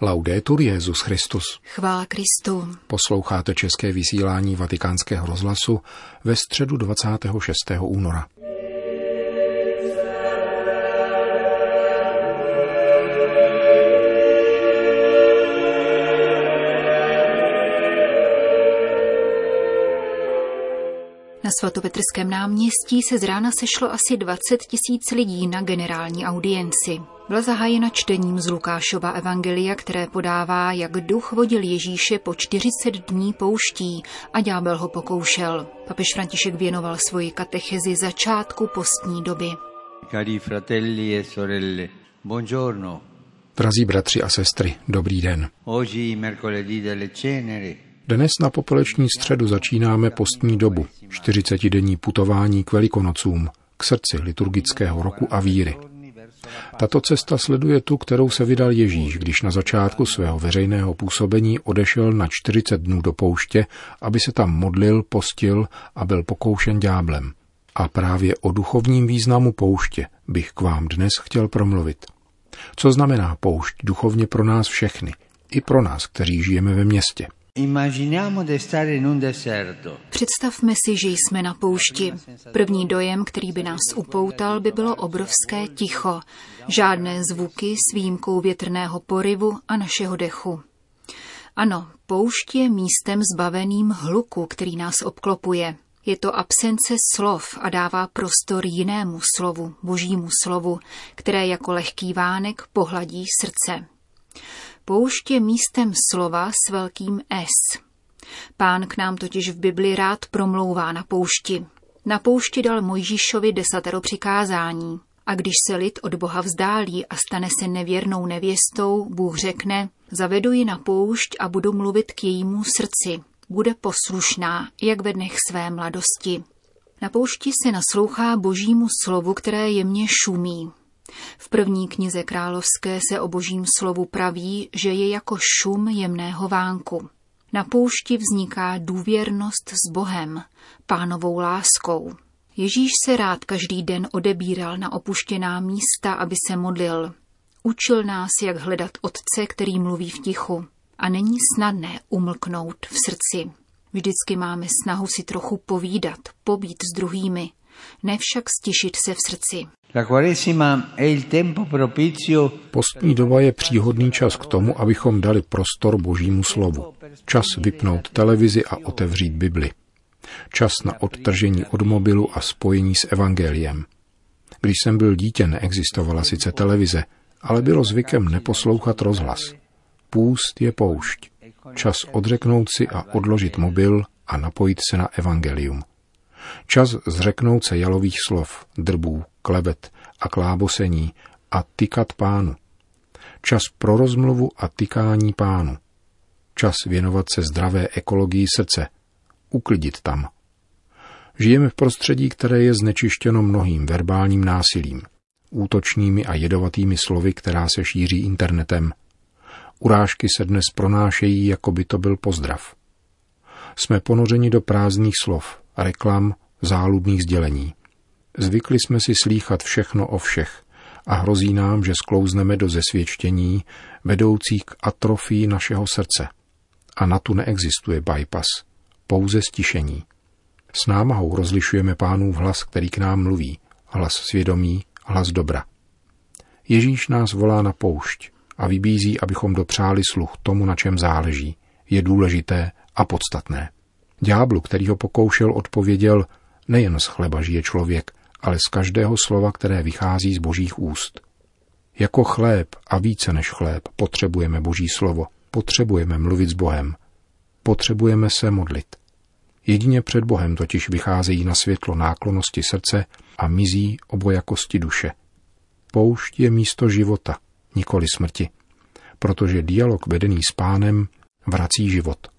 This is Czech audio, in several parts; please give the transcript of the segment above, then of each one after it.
Laudetur Jezus Christus. Chvála Kristu. Posloucháte české vysílání Vatikánského rozhlasu ve středu 26. února. Na svatopetrském náměstí se z rána sešlo asi 20 tisíc lidí na generální audienci. Byla zahájena čtením z Lukášova evangelia, které podává, jak duch vodil Ježíše po 40 dní pouští a ďábel ho pokoušel. Papež František věnoval svoji katechezi začátku postní doby. Cari fratelli e sorelle, buongiorno. Drazí bratři a sestry, dobrý den. Oggi mercoledì delle ceneri. Dnes na popoleční středu začínáme postní dobu, 40-denní putování k velikonocům, k srdci liturgického roku a víry. Tato cesta sleduje tu, kterou se vydal Ježíš, když na začátku svého veřejného působení odešel na 40 dnů do pouště, aby se tam modlil, postil a byl pokoušen dňáblem. A právě o duchovním významu pouště bych k vám dnes chtěl promluvit. Co znamená poušť duchovně pro nás všechny, i pro nás, kteří žijeme ve městě? Představme si, že jsme na poušti. První dojem, který by nás upoutal, by bylo obrovské ticho. Žádné zvuky s výjimkou větrného poryvu a našeho dechu. Ano, poušť je místem zbaveným hluku, který nás obklopuje. Je to absence slov a dává prostor jinému slovu, božímu slovu, které jako lehký vánek pohladí srdce. Poušť je místem slova s velkým S. Pán k nám totiž v Bibli rád promlouvá na poušti. Na poušti dal Mojžíšovi desatero přikázání. A když se lid od Boha vzdálí a stane se nevěrnou nevěstou, Bůh řekne, zavedu ji na poušť a budu mluvit k jejímu srdci. Bude poslušná, jak ve dnech své mladosti. Na poušti se naslouchá božímu slovu, které jemně šumí. V první knize královské se o božím slovu praví, že je jako šum jemného vánku. Na poušti vzniká důvěrnost s Bohem, pánovou láskou. Ježíš se rád každý den odebíral na opuštěná místa, aby se modlil. Učil nás, jak hledat Otce, který mluví v tichu. A není snadné umlknout v srdci. Vždycky máme snahu si trochu povídat, pobít s druhými, ne však stišit se v srdci. Postní doba je příhodný čas k tomu, abychom dali prostor božímu slovu. Čas vypnout televizi a otevřít Bibli. Čas na odtržení od mobilu a spojení s evangeliem. Když jsem byl dítě, neexistovala sice televize, ale bylo zvykem neposlouchat rozhlas. Půst je poušť. Čas odřeknout si a odložit mobil a napojit se na evangelium. Čas zřeknout se jalových slov, drbů, klebet a klábosení a tykat pánu. Čas pro rozmluvu a tykání pánu. Čas věnovat se zdravé ekologii srdce. Uklidit tam. Žijeme v prostředí, které je znečištěno mnohým verbálním násilím, útočnými a jedovatými slovy, která se šíří internetem. Urážky se dnes pronášejí, jako by to byl pozdrav. Jsme ponořeni do prázdných slov, reklam, záludných sdělení. Zvykli jsme si slýchat všechno o všech a hrozí nám, že sklouzneme do zesvědčení vedoucích k atrofii našeho srdce. A na tu neexistuje bypass, pouze stišení. S námahou rozlišujeme pánův hlas, který k nám mluví, hlas svědomí, hlas dobra. Ježíš nás volá na poušť a vybízí, abychom dopřáli sluch tomu, na čem záleží, je důležité a podstatné. Ďáblu, který ho pokoušel, odpověděl, nejen z chleba žije člověk, ale z každého slova, které vychází z božích úst. Jako chléb a více než chléb potřebujeme boží slovo, potřebujeme mluvit s Bohem, potřebujeme se modlit. Jedině před Bohem totiž vycházejí na světlo náklonosti srdce a mizí obojakosti duše. Poušť je místo života, nikoli smrti, protože dialog vedený s pánem vrací život.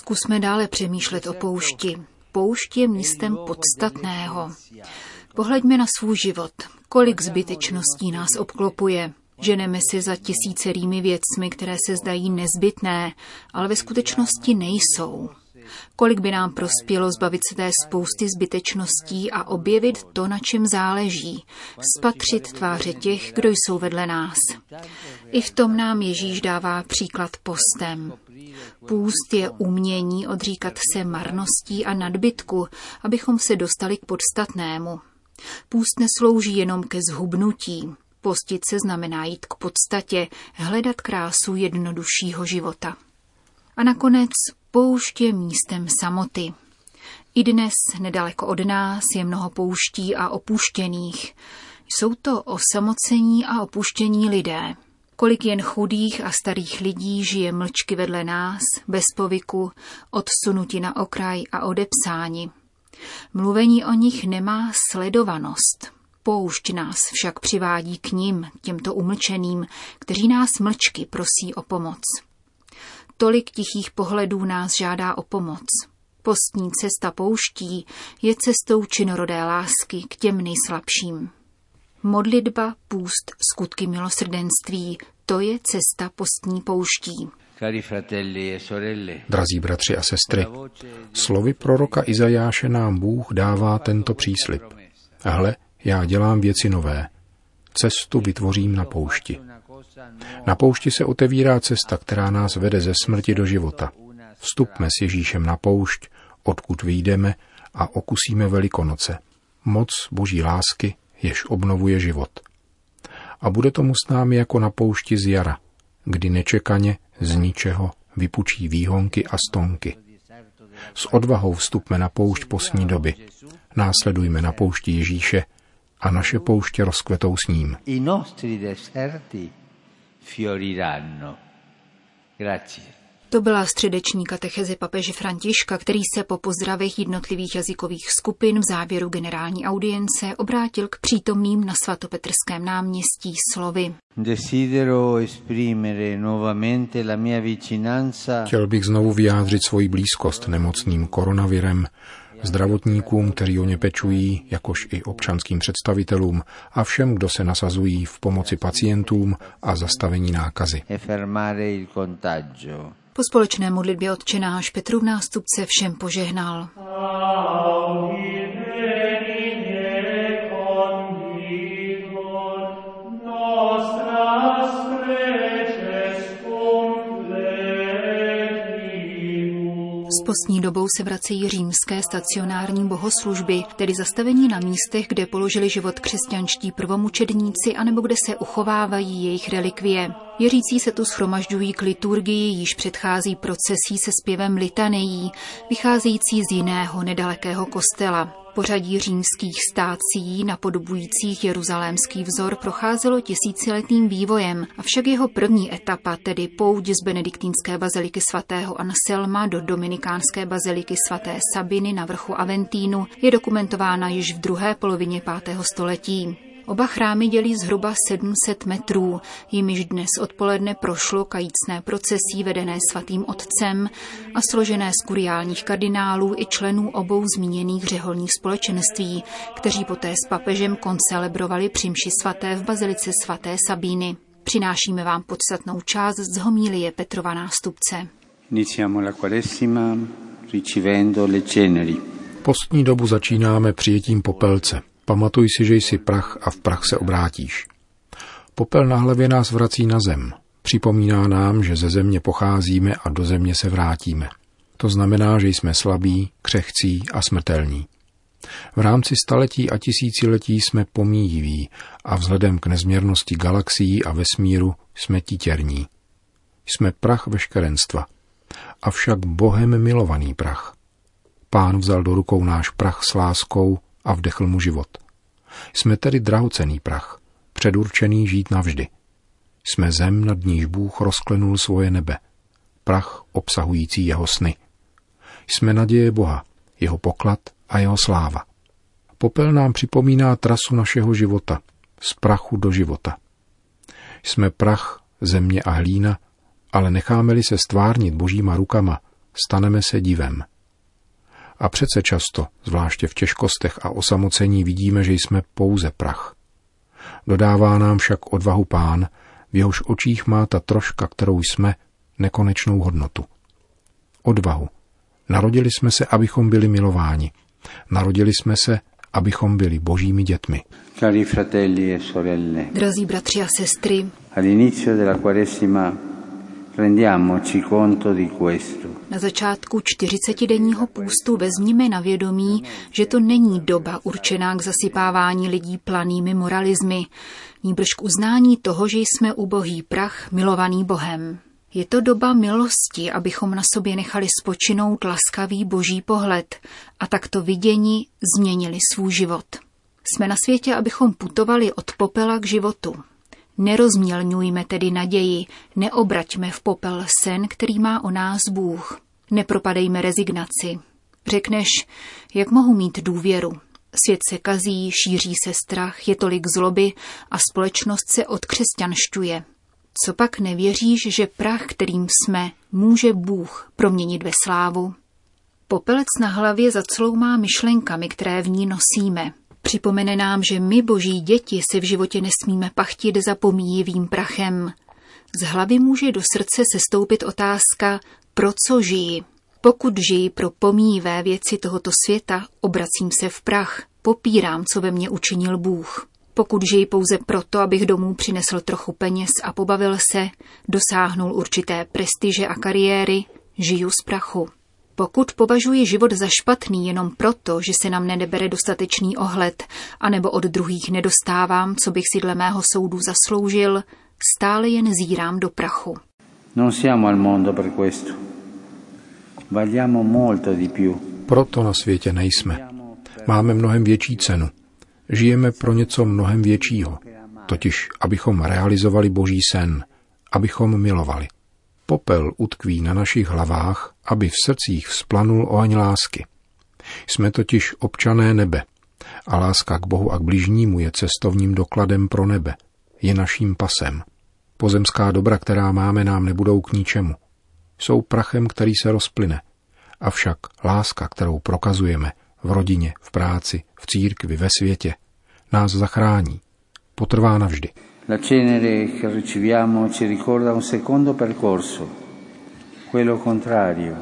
Zkusme dále přemýšlet o poušti. Poušť je místem podstatného. Pohleďme na svůj život. Kolik zbytečností nás obklopuje. Ženeme si za tisícerými věcmi, které se zdají nezbytné, ale ve skutečnosti nejsou. Kolik by nám prospělo zbavit se té spousty zbytečností a objevit to, na čem záleží, spatřit tváře těch, kdo jsou vedle nás. I v tom nám Ježíš dává příklad postem. Půst je umění odříkat se marností a nadbytku, abychom se dostali k podstatnému. Půst neslouží jenom ke zhubnutí. Postit se znamená jít k podstatě, hledat krásu jednoduššího života. A nakonec poušť je místem samoty. I dnes nedaleko od nás je mnoho pouští a opuštěných. Jsou to osamocení a opuštění lidé. Kolik jen chudých a starých lidí žije mlčky vedle nás, bez povyku, odsunuti na okraj a odepsáni. Mluvení o nich nemá sledovanost. Poušť nás však přivádí k ním, těmto umlčeným, kteří nás mlčky prosí o pomoc. Tolik tichých pohledů nás žádá o pomoc. Postní cesta pouští je cestou činorodé lásky k těm nejslabším. Modlitba, půst, skutky milosrdenství, to je cesta postní pouští. E Drazí bratři a sestry, slovy proroka Izajáše nám Bůh dává tento příslip. Hle, já dělám věci nové. Cestu vytvořím na poušti. Na poušti se otevírá cesta, která nás vede ze smrti do života. Vstupme s Ježíšem na poušť, odkud vyjdeme a okusíme Velikonoce. Moc boží lásky, jež obnovuje život. A bude tomu s námi jako na poušti z jara, kdy nečekaně z ničeho vypučí výhonky a stonky. S odvahou vstupme na poušť posní doby. Následujme na poušti Ježíše a naše pouště rozkvetou s ním. I nostri deserti fioriranno. Grazie. To byla středeční katecheze papeže Františka, který se po pozdravech jednotlivých jazykových skupin v závěru generální audience obrátil k přítomným na svatopetrském náměstí slovy. Chtěl bych znovu vyjádřit svoji blízkost nemocným koronavirem, zdravotníkům, kteří o ně pečují, jakož i občanským představitelům a všem, kdo se nasazují v pomoci pacientům a zastavení nákazy. Po společné modlitbě odčenáš Petrův nástupce všem požehnal. Postní dobou se vracejí římské stacionární bohoslužby, tedy zastavení na místech, kde položili život křesťanští prvomučedníci anebo kde se uchovávají jejich relikvie. Věřící se tu schromažďují k liturgii, již předchází procesí se zpěvem litanejí, vycházející z jiného nedalekého kostela. Pořadí římských stácií napodobujících jeruzalémský vzor procházelo tisíciletým vývojem, avšak jeho první etapa, tedy pouť z benediktínské baziliky svatého Anselma do dominikánské baziliky svaté Sabiny na vrchu Aventínu, je dokumentována již v druhé polovině 5. století. Oba chrámy dělí zhruba 700 metrů, jimiž dnes odpoledne prošlo kajícné procesí vedené svatým otcem a složené z kuriálních kardinálů i členů obou zmíněných řeholních společenství, kteří poté s papežem koncelebrovali přimši svaté v bazilice svaté Sabíny. Přinášíme vám podstatnou část z homílie Petrova nástupce. Postní dobu začínáme přijetím popelce. Pamatuj si, že jsi prach a v prach se obrátíš. Popel na hlavě nás vrací na zem. Připomíná nám, že ze země pocházíme a do země se vrátíme. To znamená, že jsme slabí, křehcí a smrtelní. V rámci staletí a tisíciletí jsme pomíjiví a vzhledem k nezměrnosti galaxií a vesmíru jsme titěrní. Jsme prach veškerenstva, avšak Bohem milovaný prach. Pán vzal do rukou náš prach s láskou a vdechl mu život. Jsme tedy drahocený prach, předurčený žít navždy. Jsme zem, nad níž Bůh rozklenul svoje nebe, prach obsahující jeho sny. Jsme naděje Boha, jeho poklad a jeho sláva. Popel nám připomíná trasu našeho života, z prachu do života. Jsme prach, země a hlína, ale necháme-li se stvárnit božíma rukama, staneme se divem. A přece často, zvláště v těžkostech a osamocení, vidíme, že jsme pouze prach. Dodává nám však odvahu pán, v jehož očích má ta troška, kterou jsme, nekonečnou hodnotu. Odvahu, Narodili jsme se, abychom byli milováni. Narodili jsme se, abychom byli božími dětmi. Cari fratelli e sorelle, Drazí bratři a sestry, all'inizio della Quaresima rendiamoci conto di questo. Na začátku 40-denního půstu vezměme na vědomí, že to není doba určená k zasypávání lidí planými moralizmy, níbrž k uznání toho, že jsme ubohý prach, milovaný Bohem. Je to doba milosti, abychom na sobě nechali spočinout laskavý boží pohled a takto vidění změnili svůj život. Jsme na světě, abychom putovali od popela k životu. Nerozmělňujme tedy naději, neobraťme v popel sen, který má o nás Bůh. Nepropadejme rezignaci. Řekneš, jak mohu mít důvěru? Svět se kazí, šíří se strach, je tolik zloby a společnost se odkřesťanšťuje. Co pak nevěříš, že prach, kterým jsme, může Bůh proměnit ve slávu? Popelec na hlavě zacloumá myšlenkami, které v ní nosíme. Připomene nám, že my, boží děti, si v životě nesmíme pachtit zapomíjivým prachem. Z hlavy může do srdce sestoupit otázka, pro co žijí. Pokud žijí pro pomíjivé věci tohoto světa, obracím se v prach, popírám, co ve mně učinil Bůh. Pokud žijí pouze proto, abych domů přinesl trochu peněz a pobavil se, dosáhnul určité prestiže a kariéry, žiju z prachu. Pokud považuji život za špatný jenom proto, že se nám nebere dostatečný ohled, anebo od druhých nedostávám, co bych si dle mého soudu zasloužil, stále jen zírám do prachu. Non siamo al mondo per questo. Valiamo molto di più. Proto na světě nejsme. Máme mnohem větší cenu. Žijeme pro něco mnohem většího, totiž abychom realizovali boží sen, abychom milovali. Popel utkví na našich hlavách, aby v srdcích vzplanul oheň lásky. Jsme totiž občané nebe a láska k Bohu a k bližnímu je cestovním dokladem pro nebe, je naším pasem. Pozemská dobra, která máme, nám nebudou k ničemu. Jsou prachem, který se rozplyne. Avšak láska, kterou prokazujeme v rodině, v práci, v církvi, ve světě, nás zachrání. Potrvá navždy. La cenere che riceviamo ci ricorda un secondo percorso.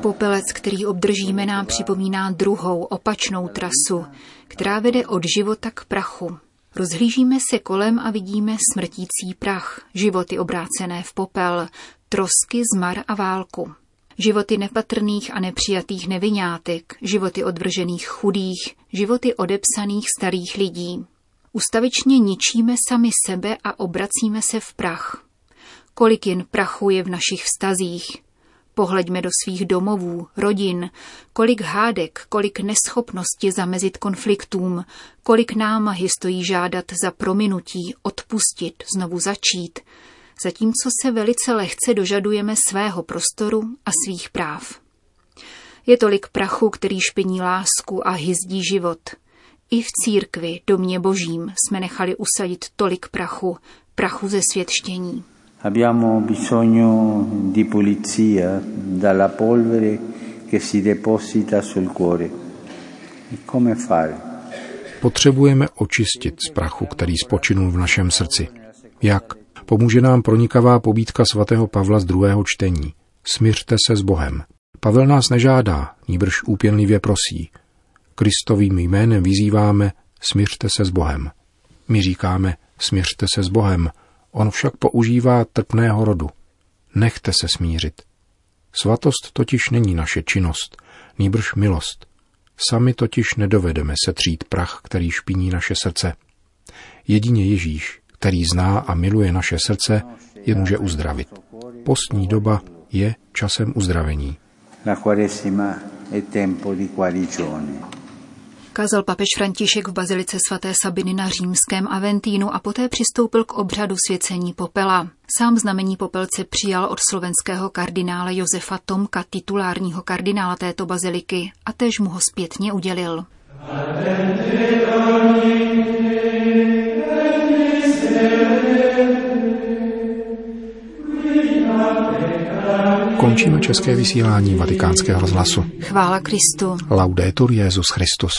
Popelec, který obdržíme, nám připomíná druhou, opačnou trasu, která vede od života k prachu. Rozhlížíme se kolem a vidíme smrtící prach, životy obrácené v popel, trosky, zmar a válku. Životy nepatrných a nepřijatých nevinátek, životy odvržených chudých, životy odepsaných starých lidí. Ustavičně ničíme sami sebe a obracíme se v prach. Kolik jen prachu je v našich vztazích. Pohleďme do svých domovů, rodin, kolik hádek, kolik neschopnosti zamezit konfliktům, kolik námahy stojí žádat za prominutí, odpustit, znovu začít, zatímco se velice lehce dožadujeme svého prostoru a svých práv. Je tolik prachu, který špiní lásku a hyzdí život. I v církvi, domě božím, jsme nechali usadit tolik prachu, prachu ze světštění. Abbiamo bisogno di pulizia dalla polvere che si deposita sul cuore. E come fare? Potřebujeme očistit z prachu, který spočinul v našem srdci. Jak? Pomůže nám pronikavá pobídka svatého Pavla z druhého čtení. Smiřte se s Bohem. Pavel nás nežádá, níbrž úpěnlivě prosí. Kristovým jménem vyzýváme, smiřte se s Bohem. My říkáme, smiřte se s Bohem, on však používá trpného rodu. Nechte se smířit. Svatost totiž není naše činnost, nýbrž milost. Sami totiž nedovedeme setřít prach, který špiní naše srdce. Jedině Ježíš, který zná a miluje naše srdce, je může uzdravit. Postní doba je časem uzdravení. La Quaresima è tempo di guarigione. Kázal papež František v bazilice svaté Sabiny na římském Aventínu a poté přistoupil k obřadu svěcení popela. Sám znamení popelce přijal od slovenského kardinála Josefa Tomka, titulárního kardinála této baziliky, a též mu ho zpětně udělil. Končíme české vysílání vatikánského rozhlasu. Chvála Kristu. Laudetur Jezus Christus.